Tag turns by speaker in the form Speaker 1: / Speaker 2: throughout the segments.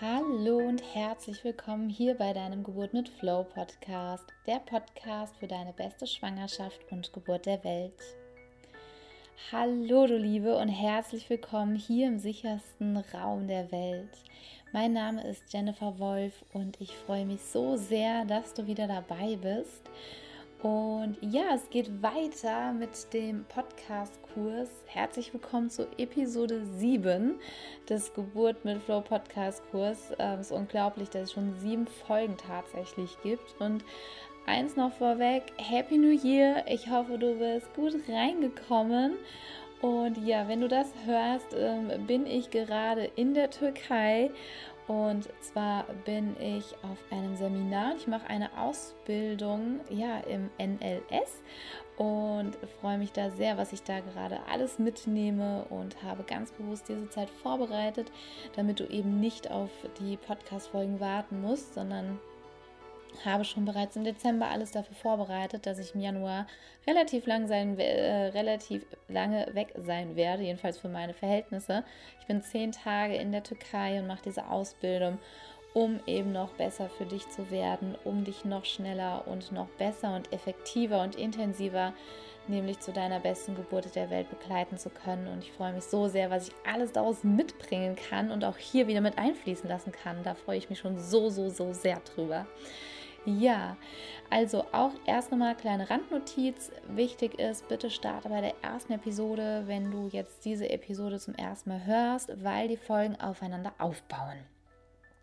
Speaker 1: Hallo und herzlich willkommen hier bei deinem Geburt mit Flow Podcast, der Podcast für deine beste Schwangerschaft und Geburt der Welt. Hallo du Liebe und herzlich willkommen hier im sichersten Raum der Welt. Mein Name ist Jennifer Wolf und ich freue mich so sehr, dass du wieder dabei bist und ja, es geht weiter mit dem Podcast-Kurs. Herzlich willkommen zu Episode 7 des Geburt mit Flow Podcast-Kurs. Ähm, es ist unglaublich, dass es schon sieben Folgen tatsächlich gibt. Und eins noch vorweg: Happy New Year! Ich hoffe, du bist gut reingekommen. Und ja, wenn du das hörst, ähm, bin ich gerade in der Türkei und zwar bin ich auf einem Seminar. Ich mache eine Ausbildung ja, im NLS und freue mich da sehr, was ich da gerade alles mitnehme und habe ganz bewusst diese Zeit vorbereitet, damit du eben nicht auf die Podcast-Folgen warten musst, sondern habe schon bereits im Dezember alles dafür vorbereitet, dass ich im Januar relativ lang sein, äh, relativ lange weg sein werde, jedenfalls für meine Verhältnisse. Ich bin zehn Tage in der Türkei und mache diese Ausbildung, um eben noch besser für dich zu werden, um dich noch schneller und noch besser und effektiver und intensiver nämlich zu deiner besten Geburt der Welt begleiten zu können. Und ich freue mich so sehr, was ich alles daraus mitbringen kann und auch hier wieder mit einfließen lassen kann. Da freue ich mich schon so, so, so sehr drüber. Ja, also auch erst nochmal kleine Randnotiz. Wichtig ist, bitte starte bei der ersten Episode, wenn du jetzt diese Episode zum ersten Mal hörst, weil die Folgen aufeinander aufbauen.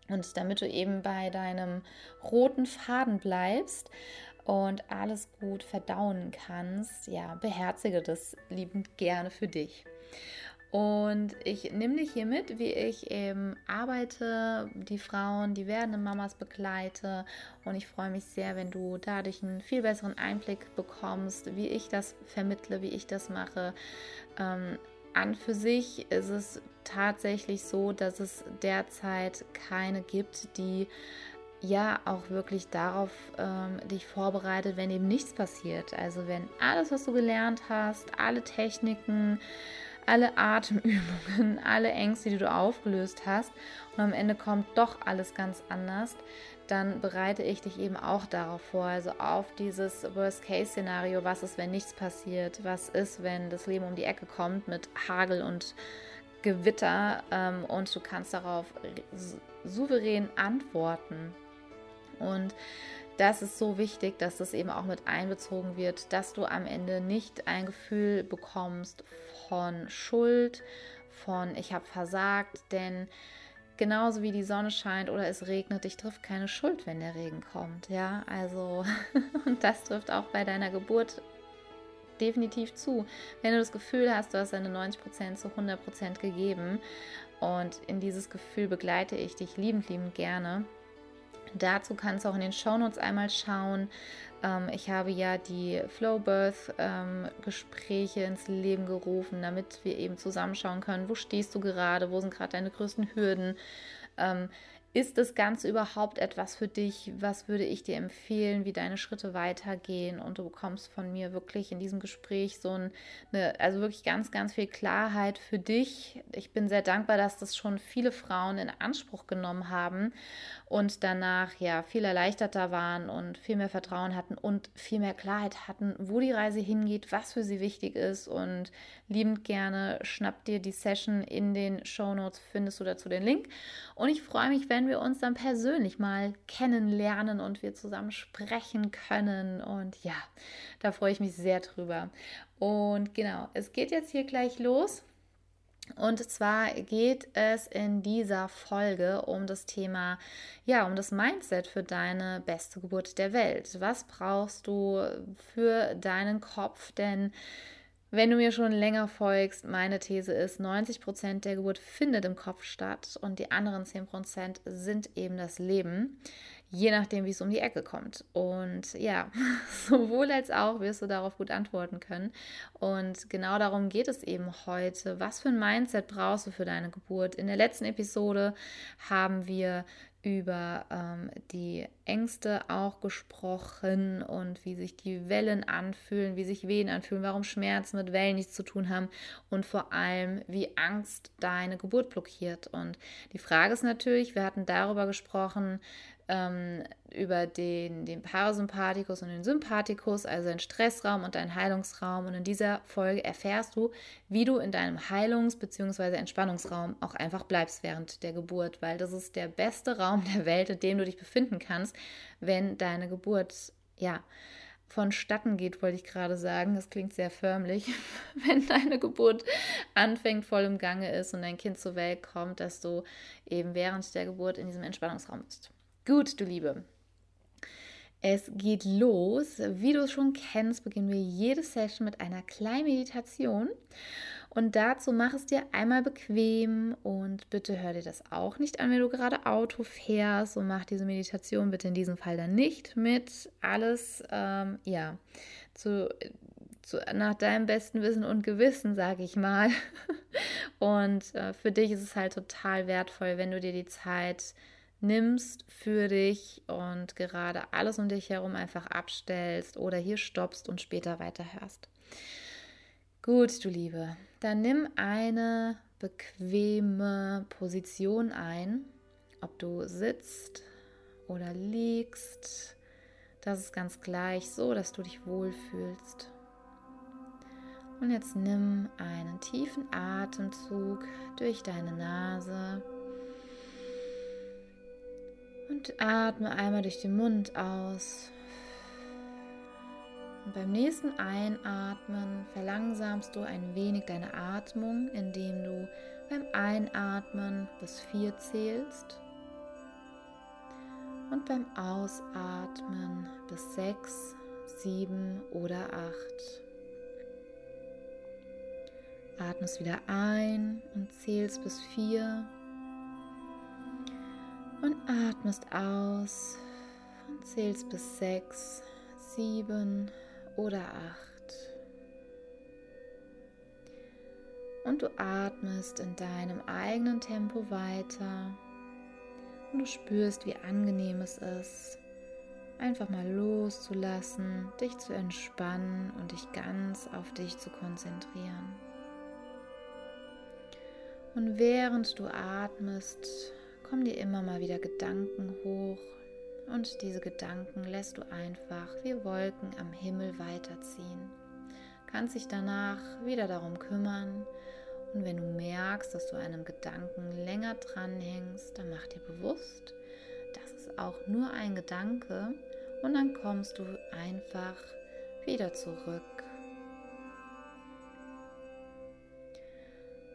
Speaker 1: Und damit du eben bei deinem roten Faden bleibst und alles gut verdauen kannst, ja, beherzige das liebend gerne für dich. Und ich nehme dich hier mit, wie ich eben arbeite, die Frauen, die werdenden Mamas begleite. Und ich freue mich sehr, wenn du dadurch einen viel besseren Einblick bekommst, wie ich das vermittle, wie ich das mache. Ähm, an für sich ist es tatsächlich so, dass es derzeit keine gibt, die ja auch wirklich darauf ähm, dich vorbereitet, wenn eben nichts passiert. Also wenn alles, was du gelernt hast, alle Techniken, alle Atemübungen, alle Ängste, die du aufgelöst hast und am Ende kommt doch alles ganz anders, dann bereite ich dich eben auch darauf vor, also auf dieses Worst-Case-Szenario, was ist, wenn nichts passiert, was ist, wenn das Leben um die Ecke kommt mit Hagel und Gewitter? Ähm, und du kannst darauf souverän antworten. Und das ist so wichtig, dass das eben auch mit einbezogen wird, dass du am Ende nicht ein Gefühl bekommst von Schuld, von ich habe versagt, denn genauso wie die Sonne scheint oder es regnet, dich trifft keine Schuld, wenn der Regen kommt, ja? Also und das trifft auch bei deiner Geburt definitiv zu. Wenn du das Gefühl hast, du hast deine 90% zu 100% gegeben und in dieses Gefühl begleite ich dich liebend, liebend gerne Dazu kannst du auch in den Shownotes einmal schauen. Ähm, ich habe ja die Flow Birth ähm, ins Leben gerufen, damit wir eben zusammenschauen können, wo stehst du gerade, wo sind gerade deine größten Hürden. Ist das Ganze überhaupt etwas für dich? Was würde ich dir empfehlen, wie deine Schritte weitergehen? Und du bekommst von mir wirklich in diesem Gespräch so eine, also wirklich ganz, ganz viel Klarheit für dich. Ich bin sehr dankbar, dass das schon viele Frauen in Anspruch genommen haben und danach ja viel erleichterter waren und viel mehr Vertrauen hatten und viel mehr Klarheit hatten, wo die Reise hingeht, was für sie wichtig ist. Und liebend gerne schnapp dir die Session in den Show Notes, findest du dazu den Link. Und ich freue mich, wenn wir uns dann persönlich mal kennenlernen und wir zusammen sprechen können. Und ja, da freue ich mich sehr drüber. Und genau, es geht jetzt hier gleich los. Und zwar geht es in dieser Folge um das Thema, ja, um das Mindset für deine beste Geburt der Welt. Was brauchst du für deinen Kopf? Denn wenn du mir schon länger folgst, meine These ist, 90% der Geburt findet im Kopf statt und die anderen 10% sind eben das Leben, je nachdem, wie es um die Ecke kommt. Und ja, sowohl als auch wirst du darauf gut antworten können. Und genau darum geht es eben heute. Was für ein Mindset brauchst du für deine Geburt? In der letzten Episode haben wir über ähm, die Ängste auch gesprochen und wie sich die Wellen anfühlen, wie sich Wehen anfühlen, warum Schmerzen mit Wellen nichts zu tun haben und vor allem, wie Angst deine Geburt blockiert. Und die Frage ist natürlich, wir hatten darüber gesprochen, ähm, über den, den Parasympathikus und den Sympathikus, also den Stressraum und deinen Heilungsraum. Und in dieser Folge erfährst du, wie du in deinem Heilungs- bzw. Entspannungsraum auch einfach bleibst während der Geburt, weil das ist der beste Raum der Welt, in dem du dich befinden kannst, wenn deine Geburt, ja, vonstatten geht, wollte ich gerade sagen. Das klingt sehr förmlich. Wenn deine Geburt anfängt, voll im Gange ist und dein Kind zur Welt kommt, dass du eben während der Geburt in diesem Entspannungsraum bist. Gut, du Liebe. Es geht los. Wie du es schon kennst, beginnen wir jede Session mit einer kleinen Meditation. Und dazu mach es dir einmal bequem und bitte hör dir das auch nicht an, wenn du gerade Auto fährst und mach diese Meditation bitte in diesem Fall dann nicht mit. Alles, ähm, ja, zu, zu, nach deinem besten Wissen und Gewissen, sage ich mal. Und äh, für dich ist es halt total wertvoll, wenn du dir die Zeit nimmst für dich und gerade alles um dich herum einfach abstellst oder hier stoppst und später weiterhörst. Gut, du Liebe, dann nimm eine bequeme Position ein, ob du sitzt oder liegst. Das ist ganz gleich so, dass du dich wohlfühlst. Und jetzt nimm einen tiefen Atemzug durch deine Nase und atme einmal durch den Mund aus. Und beim nächsten Einatmen verlangsamst du ein wenig deine Atmung, indem du beim Einatmen bis vier zählst und beim Ausatmen bis sechs, sieben oder acht. Atmest wieder ein und zählst bis vier und atmest aus und zählst bis sechs, sieben oder acht. Und du atmest in deinem eigenen Tempo weiter und du spürst, wie angenehm es ist, einfach mal loszulassen, dich zu entspannen und dich ganz auf dich zu konzentrieren. Und während du atmest, kommen dir immer mal wieder Gedanken hoch und diese Gedanken lässt du einfach wie Wolken am Himmel weiterziehen. Kannst dich danach wieder darum kümmern und wenn du merkst, dass du einem Gedanken länger dranhängst, dann mach dir bewusst, das ist auch nur ein Gedanke und dann kommst du einfach wieder zurück.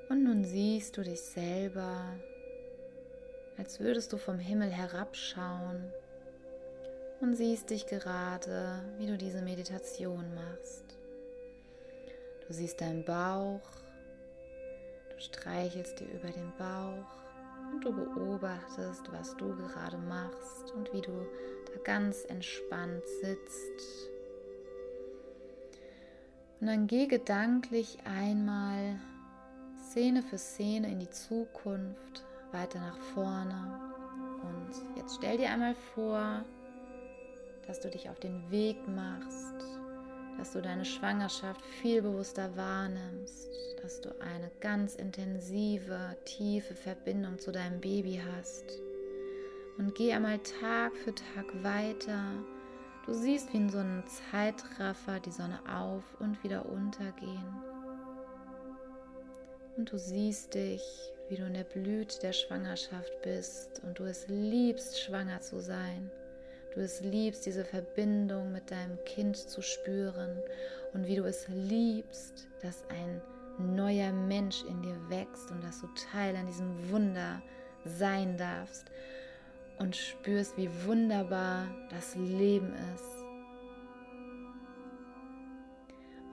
Speaker 1: Und nun siehst du dich selber als würdest du vom Himmel herabschauen und siehst dich gerade, wie du diese Meditation machst. Du siehst deinen Bauch, du streichelst dir über den Bauch und du beobachtest, was du gerade machst und wie du da ganz entspannt sitzt. Und dann geh gedanklich einmal Szene für Szene in die Zukunft weiter nach vorne. Und jetzt stell dir einmal vor, dass du dich auf den Weg machst, dass du deine Schwangerschaft viel bewusster wahrnimmst, dass du eine ganz intensive, tiefe Verbindung zu deinem Baby hast. Und geh einmal Tag für Tag weiter. Du siehst, wie in so einem Zeitraffer die Sonne auf und wieder untergehen. Und du siehst dich, wie du in der Blüte der Schwangerschaft bist und du es liebst, schwanger zu sein. Du es liebst, diese Verbindung mit deinem Kind zu spüren und wie du es liebst, dass ein neuer Mensch in dir wächst und dass du Teil an diesem Wunder sein darfst und spürst, wie wunderbar das Leben ist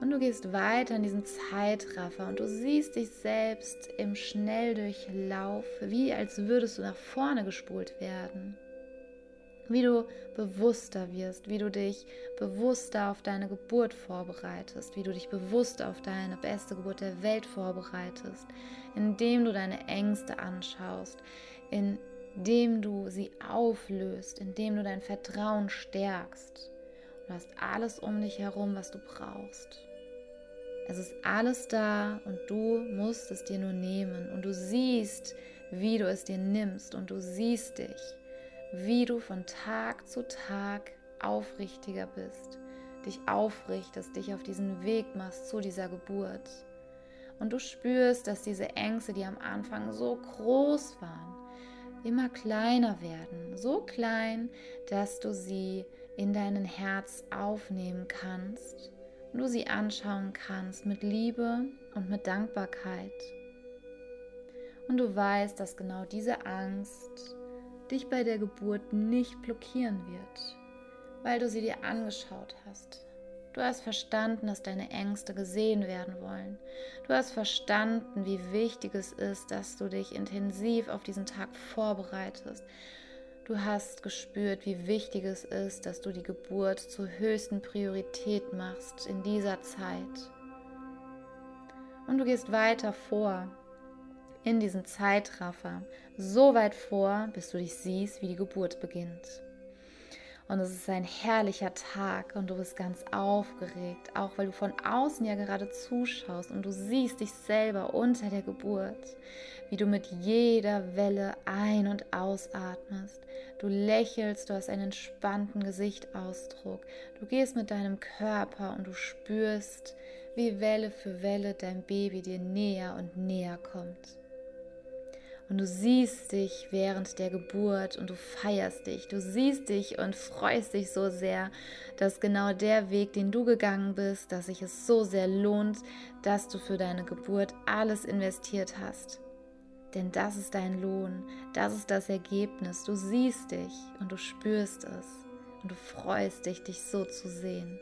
Speaker 1: Und du gehst weiter in diesen Zeitraffer und du siehst dich selbst im Schnelldurchlauf, wie als würdest du nach vorne gespult werden. Wie du bewusster wirst, wie du dich bewusster auf deine Geburt vorbereitest, wie du dich bewusst auf deine beste Geburt der Welt vorbereitest, indem du deine Ängste anschaust, indem du sie auflöst, indem du dein Vertrauen stärkst. Du hast alles um dich herum, was du brauchst. Es ist alles da und du musst es dir nur nehmen. Und du siehst, wie du es dir nimmst. Und du siehst dich, wie du von Tag zu Tag aufrichtiger bist, dich aufrichtest, dich auf diesen Weg machst zu dieser Geburt. Und du spürst, dass diese Ängste, die am Anfang so groß waren, immer kleiner werden. So klein, dass du sie in dein Herz aufnehmen kannst du sie anschauen kannst mit Liebe und mit Dankbarkeit. Und du weißt, dass genau diese Angst dich bei der Geburt nicht blockieren wird, weil du sie dir angeschaut hast, Du hast verstanden, dass deine Ängste gesehen werden wollen. Du hast verstanden, wie wichtig es ist, dass du dich intensiv auf diesen Tag vorbereitest. Du hast gespürt, wie wichtig es ist, dass du die Geburt zur höchsten Priorität machst in dieser Zeit. Und du gehst weiter vor in diesen Zeitraffer, so weit vor, bis du dich siehst, wie die Geburt beginnt. Und es ist ein herrlicher Tag und du bist ganz aufgeregt, auch weil du von außen ja gerade zuschaust und du siehst dich selber unter der Geburt, wie du mit jeder Welle ein- und ausatmest. Du lächelst, du hast einen entspannten Gesichtsausdruck. Du gehst mit deinem Körper und du spürst, wie Welle für Welle dein Baby dir näher und näher kommt. Und du siehst dich während der Geburt und du feierst dich. Du siehst dich und freust dich so sehr, dass genau der Weg, den du gegangen bist, dass sich es so sehr lohnt, dass du für deine Geburt alles investiert hast. Denn das ist dein Lohn, das ist das Ergebnis. Du siehst dich und du spürst es und du freust dich, dich so zu sehen.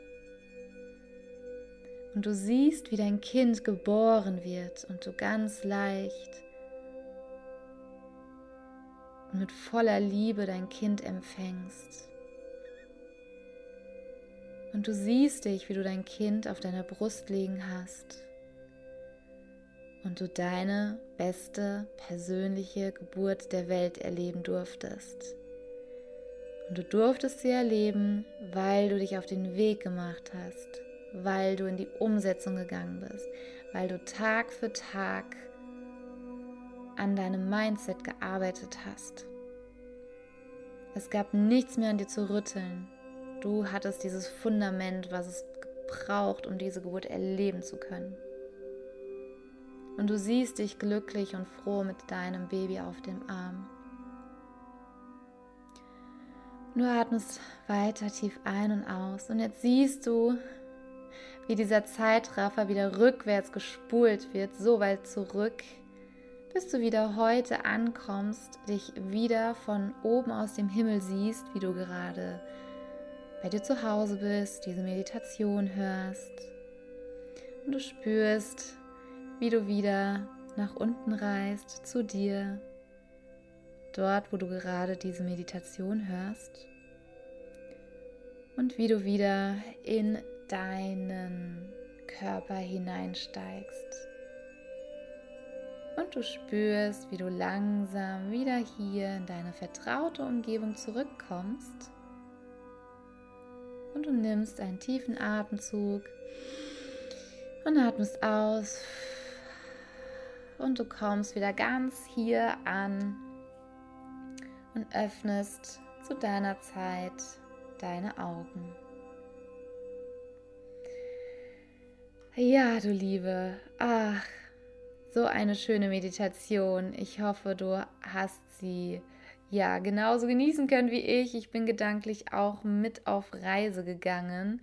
Speaker 1: Und du siehst, wie dein Kind geboren wird und du ganz leicht und mit voller Liebe dein Kind empfängst. Und du siehst dich, wie du dein Kind auf deiner Brust liegen hast und du deine beste persönliche Geburt der Welt erleben durftest. Und du durftest sie erleben, weil du dich auf den Weg gemacht hast, weil du in die Umsetzung gegangen bist, weil du Tag für Tag an deinem Mindset gearbeitet hast. Es gab nichts mehr an dir zu rütteln. Du hattest dieses Fundament, was es braucht, um diese Geburt erleben zu können. Und du siehst dich glücklich und froh mit deinem Baby auf dem Arm. Du atmest weiter tief ein und aus und jetzt siehst du, wie dieser Zeitraffer wieder rückwärts gespult wird, so weit zurück, bis du wieder heute ankommst, dich wieder von oben aus dem Himmel siehst, wie du gerade bei dir zu Hause bist, diese Meditation hörst und du spürst, wie du wieder nach unten reist zu dir, dort, wo du gerade diese Meditation hörst und wie du wieder in deinen Körper hineinsteigst und du spürst, wie du langsam wieder hier in deine vertraute Umgebung zurückkommst. Und du nimmst einen tiefen Atemzug und atmest aus. Und du kommst wieder ganz hier an und öffnest zu deiner Zeit deine Augen. Ja, du Liebe, ach, so eine schöne Meditation. Ich hoffe, du hast sie ja genauso genießen können wie ich. Ich bin gedanklich auch mit auf Reise gegangen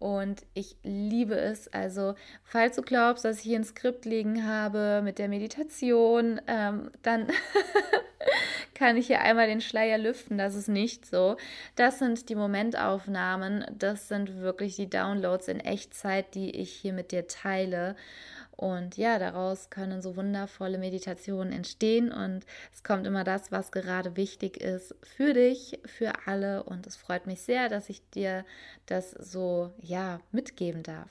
Speaker 1: und ich liebe es. Also, falls du glaubst, dass ich hier ein Skript liegen habe mit der Meditation, ähm, dann kann ich hier einmal den Schleier lüften. Das ist nicht so. Das sind die Momentaufnahmen. Das sind wirklich die Downloads in Echtzeit, die ich hier mit dir teile. Und ja, daraus können so wundervolle Meditationen entstehen und es kommt immer das, was gerade wichtig ist für dich, für alle. Und es freut mich sehr, dass ich dir das so ja mitgeben darf.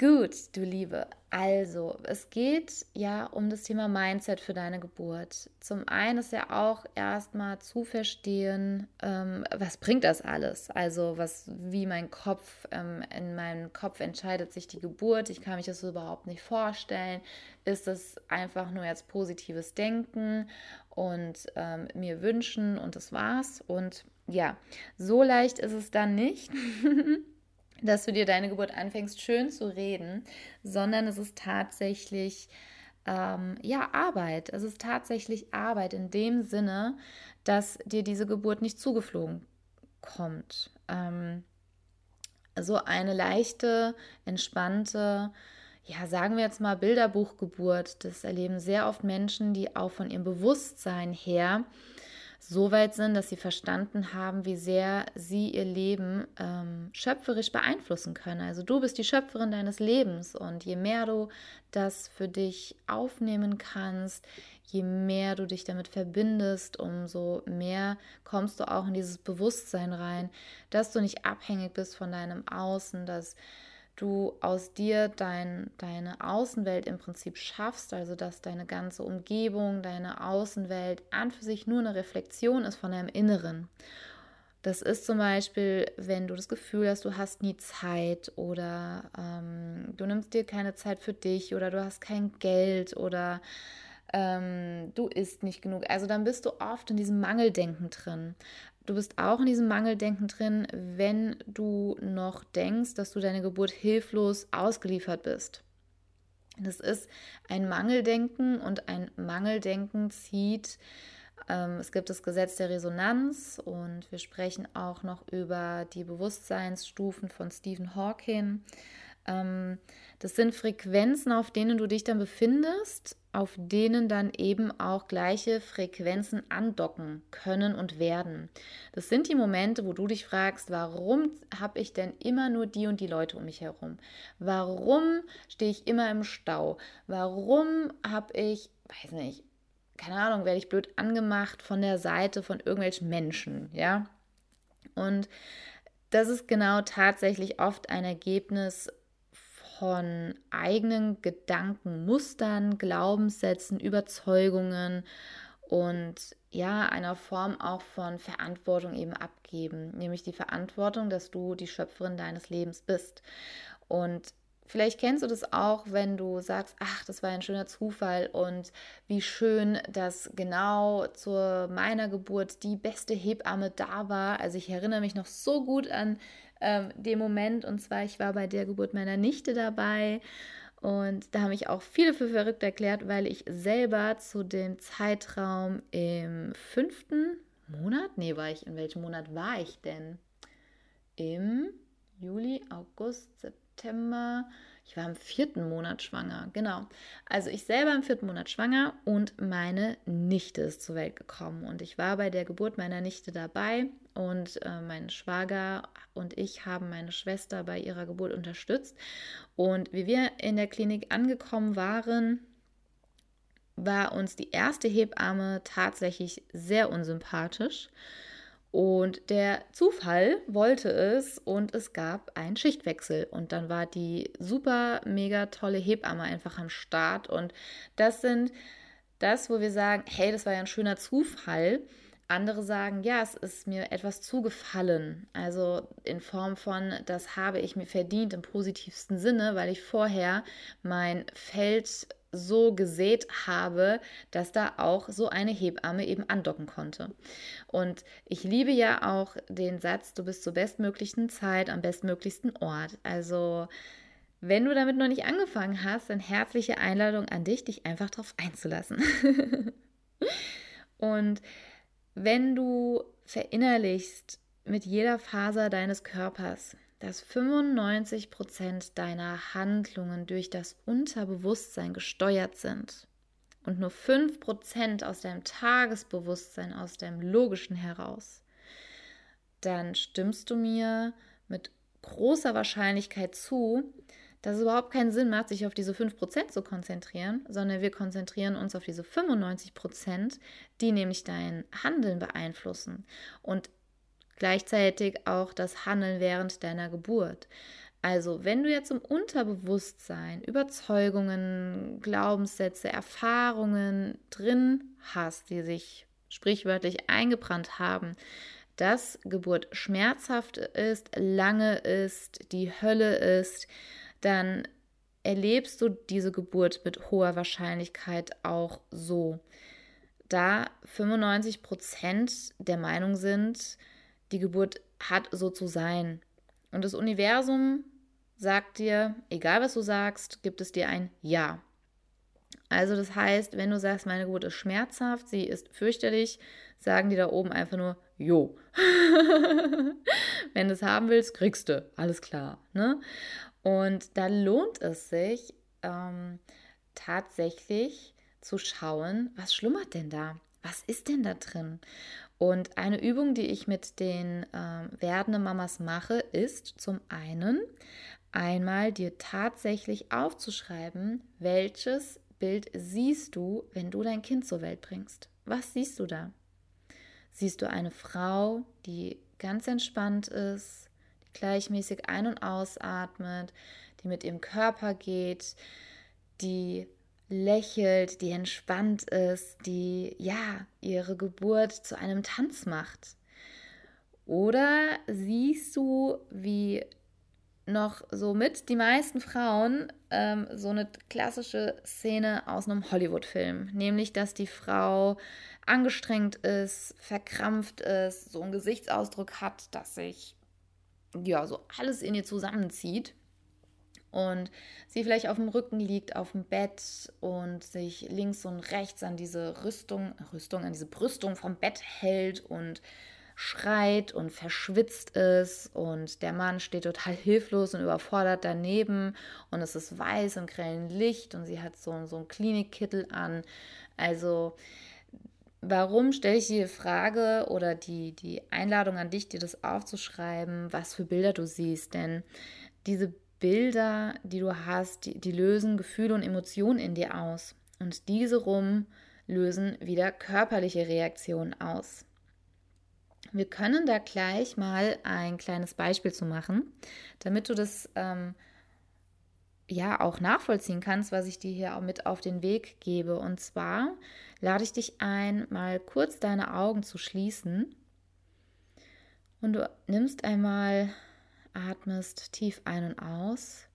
Speaker 1: Gut, du Liebe. Also, es geht ja um das Thema Mindset für deine Geburt. Zum einen ist ja auch erstmal zu verstehen, ähm, was bringt das alles? Also, was, wie mein Kopf, ähm, in meinem Kopf entscheidet sich die Geburt. Ich kann mich das überhaupt nicht vorstellen. Ist es einfach nur jetzt positives Denken und ähm, mir wünschen und das war's? Und ja, so leicht ist es dann nicht. dass du dir deine Geburt anfängst, schön zu reden, sondern es ist tatsächlich ähm, ja Arbeit. Es ist tatsächlich Arbeit in dem Sinne, dass dir diese Geburt nicht zugeflogen kommt. Ähm, so eine leichte, entspannte, ja, sagen wir jetzt mal Bilderbuchgeburt. Das erleben sehr oft Menschen, die auch von ihrem Bewusstsein her so weit sind, dass sie verstanden haben, wie sehr sie ihr Leben ähm, schöpferisch beeinflussen können. Also du bist die Schöpferin deines Lebens und je mehr du das für dich aufnehmen kannst, je mehr du dich damit verbindest, umso mehr kommst du auch in dieses Bewusstsein rein, dass du nicht abhängig bist von deinem Außen, dass du aus dir dein, deine Außenwelt im Prinzip schaffst, also dass deine ganze Umgebung, deine Außenwelt an für sich nur eine Reflexion ist von deinem Inneren. Das ist zum Beispiel, wenn du das Gefühl hast, du hast nie Zeit oder ähm, du nimmst dir keine Zeit für dich oder du hast kein Geld oder ähm, du isst nicht genug. Also dann bist du oft in diesem Mangeldenken drin. Du bist auch in diesem Mangeldenken drin, wenn du noch denkst, dass du deine Geburt hilflos ausgeliefert bist. Das ist ein Mangeldenken und ein Mangeldenken zieht, ähm, es gibt das Gesetz der Resonanz und wir sprechen auch noch über die Bewusstseinsstufen von Stephen Hawking. Ähm, das sind Frequenzen, auf denen du dich dann befindest auf denen dann eben auch gleiche Frequenzen andocken können und werden. Das sind die Momente, wo du dich fragst, warum habe ich denn immer nur die und die Leute um mich herum? Warum stehe ich immer im Stau? Warum habe ich, weiß nicht, keine Ahnung, werde ich blöd angemacht von der Seite von irgendwelchen Menschen, ja? Und das ist genau tatsächlich oft ein Ergebnis von eigenen Gedankenmustern, Glaubenssätzen, Überzeugungen und ja, einer Form auch von Verantwortung eben abgeben, nämlich die Verantwortung, dass du die Schöpferin deines Lebens bist. Und Vielleicht kennst du das auch, wenn du sagst, ach, das war ein schöner Zufall und wie schön, dass genau zu meiner Geburt die beste Hebamme da war. Also ich erinnere mich noch so gut an ähm, dem Moment. Und zwar, ich war bei der Geburt meiner Nichte dabei. Und da habe ich auch viele für verrückt erklärt, weil ich selber zu dem Zeitraum im fünften Monat, nee, war ich, in welchem Monat war ich denn? Im Juli, August, September, ich war im vierten Monat schwanger, genau. Also ich selber im vierten Monat schwanger und meine Nichte ist zur Welt gekommen. Und ich war bei der Geburt meiner Nichte dabei und äh, mein Schwager und ich haben meine Schwester bei ihrer Geburt unterstützt. Und wie wir in der Klinik angekommen waren, war uns die erste Hebamme tatsächlich sehr unsympathisch. Und der Zufall wollte es und es gab einen Schichtwechsel. Und dann war die super, mega tolle Hebamme einfach am Start. Und das sind das, wo wir sagen, hey, das war ja ein schöner Zufall. Andere sagen, ja, es ist mir etwas zugefallen. Also in Form von, das habe ich mir verdient im positivsten Sinne, weil ich vorher mein Feld so gesät habe, dass da auch so eine Hebamme eben andocken konnte. Und ich liebe ja auch den Satz, du bist zur bestmöglichen Zeit am bestmöglichsten Ort. Also wenn du damit noch nicht angefangen hast, dann herzliche Einladung an dich, dich einfach darauf einzulassen. Und wenn du verinnerlichst mit jeder Faser deines Körpers, dass 95 Prozent deiner Handlungen durch das Unterbewusstsein gesteuert sind und nur 5 Prozent aus deinem Tagesbewusstsein, aus deinem Logischen heraus, dann stimmst du mir mit großer Wahrscheinlichkeit zu, dass es überhaupt keinen Sinn macht, sich auf diese 5% zu konzentrieren, sondern wir konzentrieren uns auf diese 95%, die nämlich dein Handeln beeinflussen. Und gleichzeitig auch das Handeln während deiner Geburt. Also, wenn du jetzt im Unterbewusstsein Überzeugungen, Glaubenssätze, Erfahrungen drin hast, die sich sprichwörtlich eingebrannt haben, dass Geburt schmerzhaft ist, lange ist, die Hölle ist, dann erlebst du diese Geburt mit hoher Wahrscheinlichkeit auch so. Da 95 Prozent der Meinung sind, die Geburt hat so zu sein. Und das Universum sagt dir, egal was du sagst, gibt es dir ein Ja. Also das heißt, wenn du sagst, meine Geburt ist schmerzhaft, sie ist fürchterlich, sagen die da oben einfach nur, jo. wenn du es haben willst, kriegst du. Alles klar. Ne? Und da lohnt es sich ähm, tatsächlich zu schauen, was schlummert denn da? Was ist denn da drin? Und eine Übung, die ich mit den äh, werdenden Mamas mache, ist zum einen einmal dir tatsächlich aufzuschreiben, welches Bild siehst du, wenn du dein Kind zur Welt bringst. Was siehst du da? Siehst du eine Frau, die ganz entspannt ist, die gleichmäßig ein- und ausatmet, die mit ihrem Körper geht, die lächelt, die entspannt ist, die ja ihre Geburt zu einem Tanz macht? Oder siehst du, wie noch so mit die meisten Frauen ähm, so eine klassische Szene aus einem Hollywood-Film, nämlich dass die Frau angestrengt ist, verkrampft ist, so einen Gesichtsausdruck hat, dass sich ja so alles in ihr zusammenzieht und sie vielleicht auf dem Rücken liegt, auf dem Bett und sich links und rechts an diese Rüstung, Rüstung, an diese Brüstung vom Bett hält und schreit und verschwitzt ist und der Mann steht total hilflos und überfordert daneben und es ist weiß im grellen Licht und sie hat so, so einen Klinikkittel an. Also warum stelle ich die Frage oder die, die Einladung an dich, dir das aufzuschreiben, was für Bilder du siehst? Denn diese Bilder, die du hast, die, die lösen Gefühle und Emotionen in dir aus. Und diese rum lösen wieder körperliche Reaktionen aus. Wir können da gleich mal ein kleines Beispiel zu machen, damit du das ähm, ja auch nachvollziehen kannst, was ich dir hier auch mit auf den Weg gebe. Und zwar lade ich dich ein, mal kurz deine Augen zu schließen. Und du nimmst einmal atmest tief ein und aus.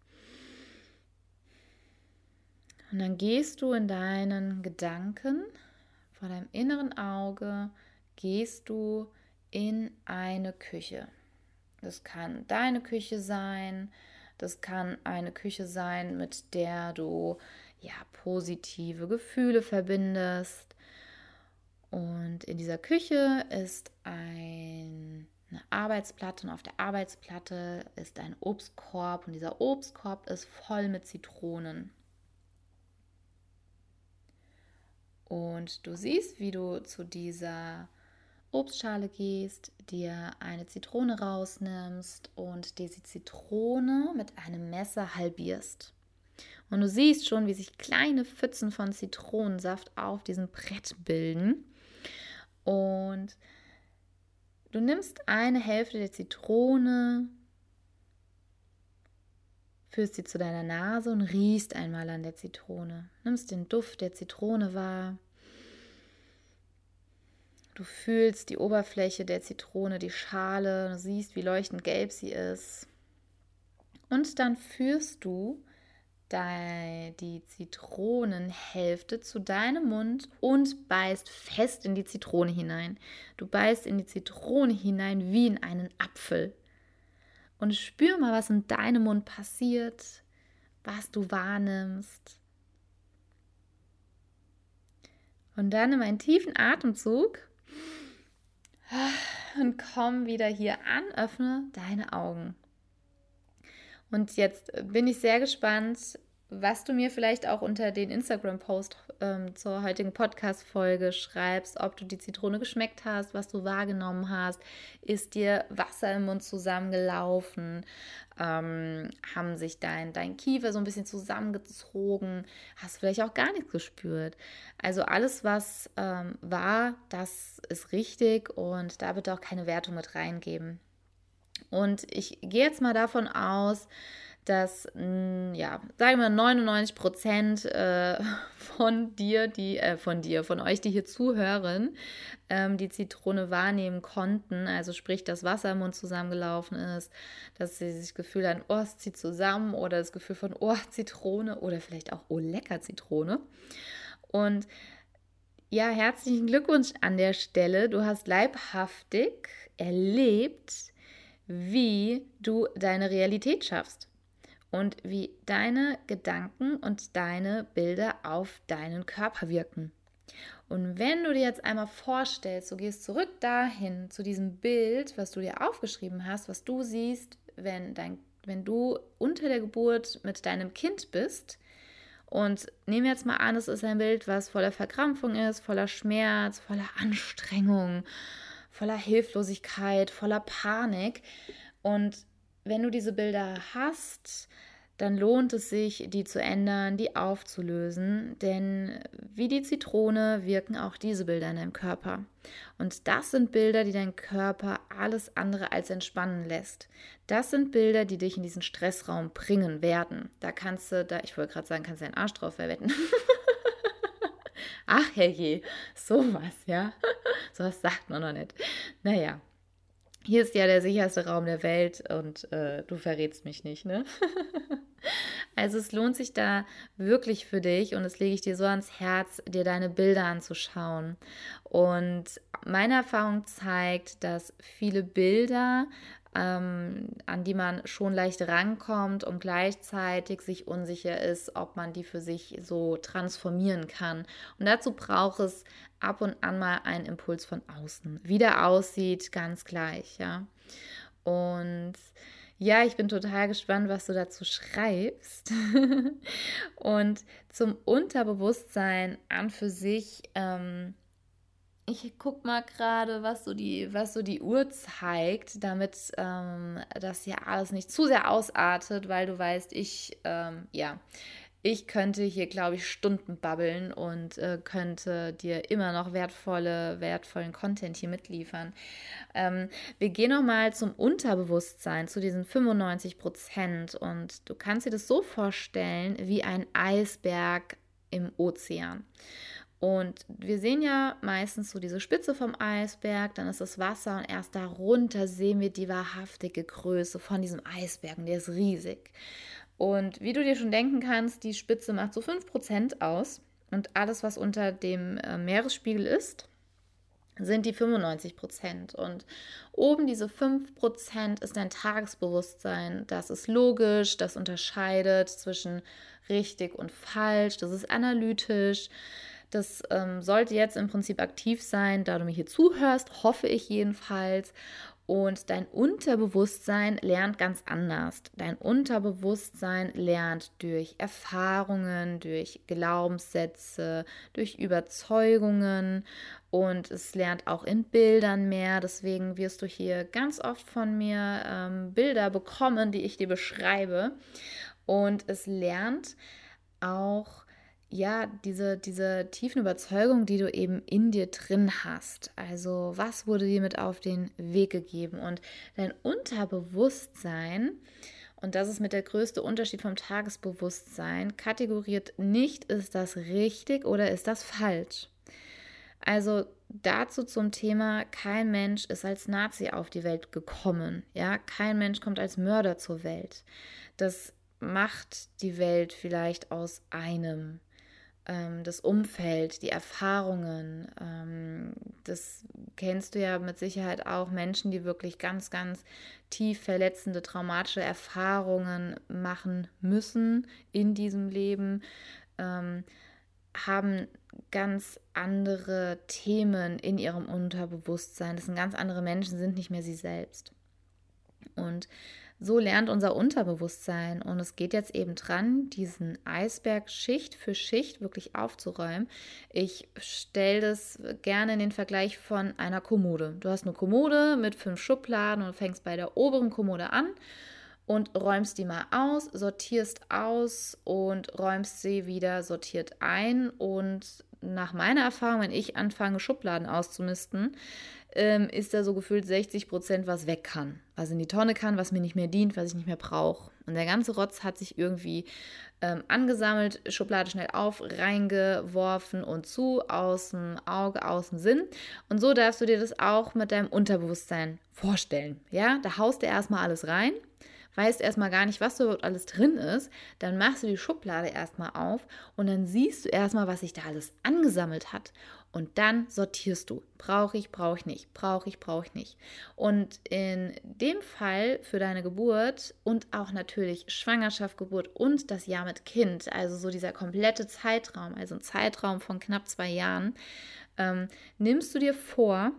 Speaker 1: Und dann gehst du in deinen Gedanken, vor deinem inneren Auge, gehst du in eine Küche. Das kann deine Küche sein, das kann eine Küche sein, mit der du ja positive Gefühle verbindest. Und in dieser Küche ist ein eine Arbeitsplatte und auf der Arbeitsplatte ist ein Obstkorb und dieser Obstkorb ist voll mit Zitronen. Und du siehst, wie du zu dieser Obstschale gehst, dir eine Zitrone rausnimmst und diese Zitrone mit einem Messer halbierst. Und du siehst schon, wie sich kleine Pfützen von Zitronensaft auf diesem Brett bilden. Und Du nimmst eine Hälfte der Zitrone, führst sie zu deiner Nase und riechst einmal an der Zitrone. Nimmst den Duft der Zitrone wahr. Du fühlst die Oberfläche der Zitrone, die Schale, du siehst, wie leuchtend gelb sie ist. Und dann führst du die Zitronenhälfte zu deinem Mund und beißt fest in die Zitrone hinein. Du beißt in die Zitrone hinein wie in einen Apfel. Und spür mal, was in deinem Mund passiert, was du wahrnimmst. Und dann nimm einen tiefen Atemzug und komm wieder hier an, öffne deine Augen. Und jetzt bin ich sehr gespannt, was du mir vielleicht auch unter den Instagram-Post ähm, zur heutigen Podcast-Folge schreibst, ob du die Zitrone geschmeckt hast, was du wahrgenommen hast, ist dir Wasser im Mund zusammengelaufen, ähm, haben sich dein, dein Kiefer so ein bisschen zusammengezogen, hast vielleicht auch gar nichts gespürt. Also alles, was ähm, war, das ist richtig und da bitte auch keine Wertung mit reingeben. Und ich gehe jetzt mal davon aus, dass, mm, ja, sagen wir 99 Prozent äh, von dir, die, äh, von dir, von euch, die hier zuhören, ähm, die Zitrone wahrnehmen konnten. Also sprich, dass Wasser im Mund zusammengelaufen ist, dass sie sich Gefühl haben, oh, es zieht zusammen oder das Gefühl von, oh, Zitrone oder vielleicht auch, oh, lecker Zitrone. Und ja, herzlichen Glückwunsch an der Stelle. Du hast leibhaftig erlebt, wie du deine Realität schaffst und wie deine Gedanken und deine Bilder auf deinen Körper wirken. Und wenn du dir jetzt einmal vorstellst, du gehst zurück dahin zu diesem Bild, was du dir aufgeschrieben hast, was du siehst, wenn, dein, wenn du unter der Geburt mit deinem Kind bist, und nehmen wir jetzt mal an, es ist ein Bild, was voller Verkrampfung ist, voller Schmerz, voller Anstrengung, voller Hilflosigkeit, voller Panik. Und wenn du diese Bilder hast, dann lohnt es sich, die zu ändern, die aufzulösen, denn wie die Zitrone wirken auch diese Bilder in deinem Körper. Und das sind Bilder, die deinen Körper alles andere als entspannen lässt. Das sind Bilder, die dich in diesen Stressraum bringen werden. Da kannst du, da, ich wollte gerade sagen, kannst du deinen Arsch drauf verwetten. Ach herrje, sowas, ja. sowas sagt man noch nicht. Naja, hier ist ja der sicherste Raum der Welt und äh, du verrätst mich nicht, ne? also es lohnt sich da wirklich für dich und das lege ich dir so ans Herz, dir deine Bilder anzuschauen. Und meine Erfahrung zeigt, dass viele Bilder ähm, an die man schon leicht rankommt und gleichzeitig sich unsicher ist, ob man die für sich so transformieren kann. Und dazu braucht es ab und an mal einen Impuls von außen. Wie der aussieht, ganz gleich, ja. Und ja, ich bin total gespannt, was du dazu schreibst. und zum Unterbewusstsein an für sich ähm, ich guck mal gerade, was so die, was so die Uhr zeigt, damit ähm, das ja alles nicht zu sehr ausartet, weil du weißt, ich, ähm, ja, ich könnte hier, glaube ich, Stunden babbeln und äh, könnte dir immer noch wertvolle, wertvollen Content hier mitliefern. Ähm, wir gehen nochmal zum Unterbewusstsein, zu diesen 95 Prozent. Und du kannst dir das so vorstellen wie ein Eisberg im Ozean. Und wir sehen ja meistens so diese Spitze vom Eisberg, dann ist das Wasser und erst darunter sehen wir die wahrhaftige Größe von diesem Eisberg und der ist riesig. Und wie du dir schon denken kannst, die Spitze macht so 5% aus und alles, was unter dem äh, Meeresspiegel ist, sind die 95% Und oben diese 5% ist dein Tagesbewusstsein. Das ist logisch, das unterscheidet zwischen richtig und falsch, das ist analytisch. Das ähm, sollte jetzt im Prinzip aktiv sein, da du mir hier zuhörst, hoffe ich jedenfalls. Und dein Unterbewusstsein lernt ganz anders. Dein Unterbewusstsein lernt durch Erfahrungen, durch Glaubenssätze, durch Überzeugungen und es lernt auch in Bildern mehr. Deswegen wirst du hier ganz oft von mir ähm, Bilder bekommen, die ich dir beschreibe. Und es lernt auch ja, diese, diese tiefen Überzeugungen, die du eben in dir drin hast. Also, was wurde dir mit auf den Weg gegeben? Und dein Unterbewusstsein, und das ist mit der größte Unterschied vom Tagesbewusstsein, kategoriert nicht, ist das richtig oder ist das falsch. Also dazu zum Thema, kein Mensch ist als Nazi auf die Welt gekommen. Ja, kein Mensch kommt als Mörder zur Welt. Das macht die Welt vielleicht aus einem das Umfeld, die Erfahrungen. Ähm, das kennst du ja mit Sicherheit auch. Menschen, die wirklich ganz, ganz tief verletzende, traumatische Erfahrungen machen müssen in diesem Leben, ähm, haben ganz andere Themen in ihrem Unterbewusstsein. Das sind ganz andere Menschen, sind nicht mehr sie selbst. Und so lernt unser Unterbewusstsein und es geht jetzt eben dran, diesen Eisberg Schicht für Schicht wirklich aufzuräumen. Ich stelle das gerne in den Vergleich von einer Kommode. Du hast eine Kommode mit fünf Schubladen und fängst bei der oberen Kommode an und räumst die mal aus, sortierst aus und räumst sie wieder sortiert ein. Und nach meiner Erfahrung, wenn ich anfange, Schubladen auszumisten, ähm, ist da so gefühlt 60 Prozent, was weg kann. Was in die Tonne kann, was mir nicht mehr dient, was ich nicht mehr brauche. Und der ganze Rotz hat sich irgendwie ähm, angesammelt, Schublade schnell auf, reingeworfen und zu, aus dem Auge, aus dem Sinn. Und so darfst du dir das auch mit deinem Unterbewusstsein vorstellen. Ja, da haust du erstmal alles rein weißt erstmal gar nicht, was überhaupt alles drin ist, dann machst du die Schublade erstmal auf und dann siehst du erstmal, was sich da alles angesammelt hat. Und dann sortierst du. Brauche ich, brauche ich nicht. Brauche ich, brauche ich nicht. Und in dem Fall für deine Geburt und auch natürlich Schwangerschaft, Geburt und das Jahr mit Kind, also so dieser komplette Zeitraum, also ein Zeitraum von knapp zwei Jahren, ähm, nimmst du dir vor,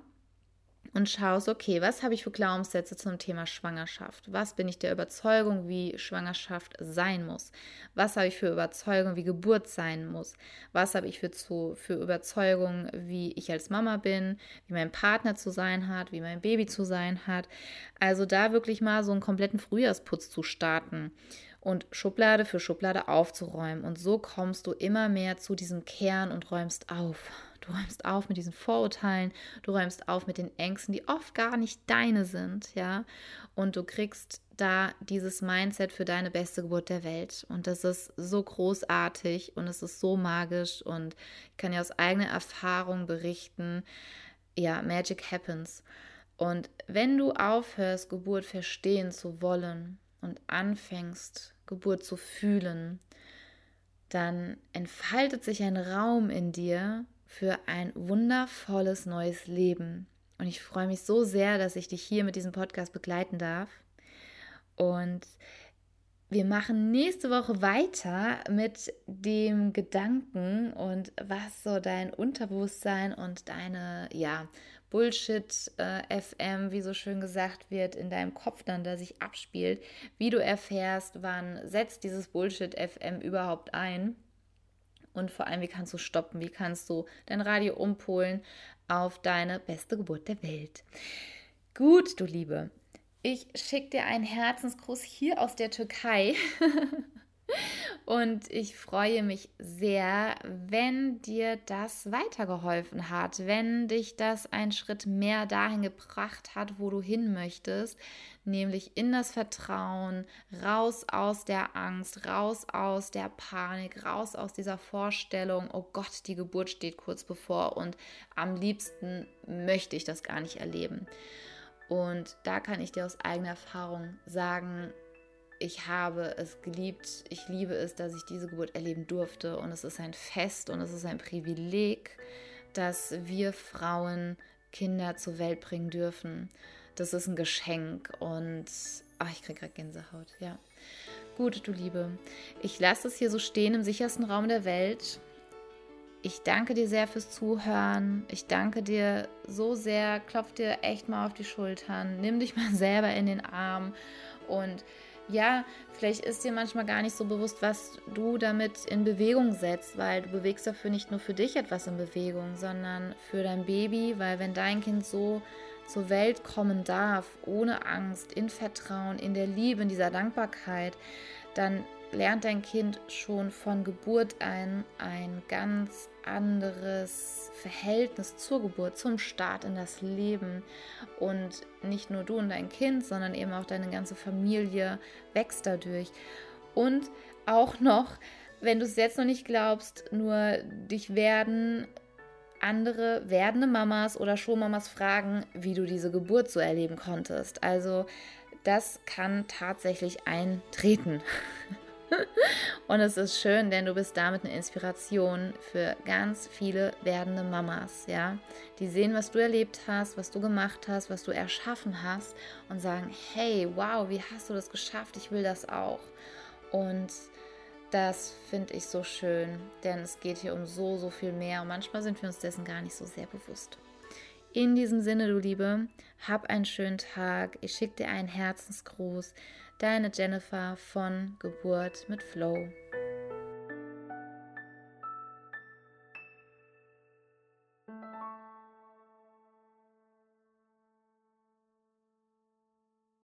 Speaker 1: und schaust, okay, was habe ich für Glaubenssätze zum Thema Schwangerschaft? Was bin ich der Überzeugung, wie Schwangerschaft sein muss? Was habe ich für Überzeugung, wie Geburt sein muss? Was habe ich für, zu, für Überzeugung, wie ich als Mama bin, wie mein Partner zu sein hat, wie mein Baby zu sein hat? Also da wirklich mal so einen kompletten Frühjahrsputz zu starten und Schublade für Schublade aufzuräumen. Und so kommst du immer mehr zu diesem Kern und räumst auf. Du räumst auf mit diesen Vorurteilen, du räumst auf mit den Ängsten, die oft gar nicht deine sind, ja. Und du kriegst da dieses Mindset für deine beste Geburt der Welt. Und das ist so großartig und es ist so magisch. Und ich kann ja aus eigener Erfahrung berichten, ja, Magic happens. Und wenn du aufhörst, Geburt verstehen zu wollen und anfängst, Geburt zu fühlen, dann entfaltet sich ein Raum in dir, für ein wundervolles neues Leben. Und ich freue mich so sehr, dass ich dich hier mit diesem Podcast begleiten darf. Und wir machen nächste Woche weiter mit dem Gedanken und was so dein Unterbewusstsein und deine, ja, Bullshit äh, FM, wie so schön gesagt wird, in deinem Kopf dann da sich abspielt, wie du erfährst, wann setzt dieses Bullshit FM überhaupt ein und vor allem, wie kannst du stoppen, wie kannst du dein Radio umpolen auf deine beste Geburt der Welt. Gut, du Liebe, ich schicke dir einen Herzensgruß hier aus der Türkei. Und ich freue mich sehr, wenn dir das weitergeholfen hat, wenn dich das einen Schritt mehr dahin gebracht hat, wo du hin möchtest, nämlich in das Vertrauen, raus aus der Angst, raus aus der Panik, raus aus dieser Vorstellung, oh Gott, die Geburt steht kurz bevor und am liebsten möchte ich das gar nicht erleben. Und da kann ich dir aus eigener Erfahrung sagen, ich habe es geliebt, ich liebe es, dass ich diese Geburt erleben durfte und es ist ein Fest und es ist ein Privileg, dass wir Frauen Kinder zur Welt bringen dürfen. Das ist ein Geschenk und ach, ich kriege gerade Gänsehaut, ja. Gut, du Liebe, ich lasse es hier so stehen im sichersten Raum der Welt. Ich danke dir sehr fürs Zuhören. Ich danke dir so sehr. Klopf dir echt mal auf die Schultern. Nimm dich mal selber in den Arm und ja, vielleicht ist dir manchmal gar nicht so bewusst, was du damit in Bewegung setzt, weil du bewegst dafür nicht nur für dich etwas in Bewegung, sondern für dein Baby, weil wenn dein Kind so zur Welt kommen darf, ohne Angst, in Vertrauen, in der Liebe, in dieser Dankbarkeit, dann lernt dein Kind schon von Geburt ein ein ganz anderes Verhältnis zur Geburt, zum Start in das Leben. Und nicht nur du und dein Kind, sondern eben auch deine ganze Familie wächst dadurch. Und auch noch, wenn du es jetzt noch nicht glaubst, nur dich werden andere werdende Mamas oder Showmamas fragen, wie du diese Geburt so erleben konntest. Also das kann tatsächlich eintreten. Und es ist schön, denn du bist damit eine Inspiration für ganz viele werdende Mamas, ja, die sehen, was du erlebt hast, was du gemacht hast, was du erschaffen hast und sagen, hey, wow, wie hast du das geschafft? Ich will das auch. Und das finde ich so schön, denn es geht hier um so, so viel mehr und manchmal sind wir uns dessen gar nicht so sehr bewusst. In diesem Sinne, du Liebe, hab einen schönen Tag. Ich schicke dir einen Herzensgruß. Deine Jennifer von Geburt mit Flow.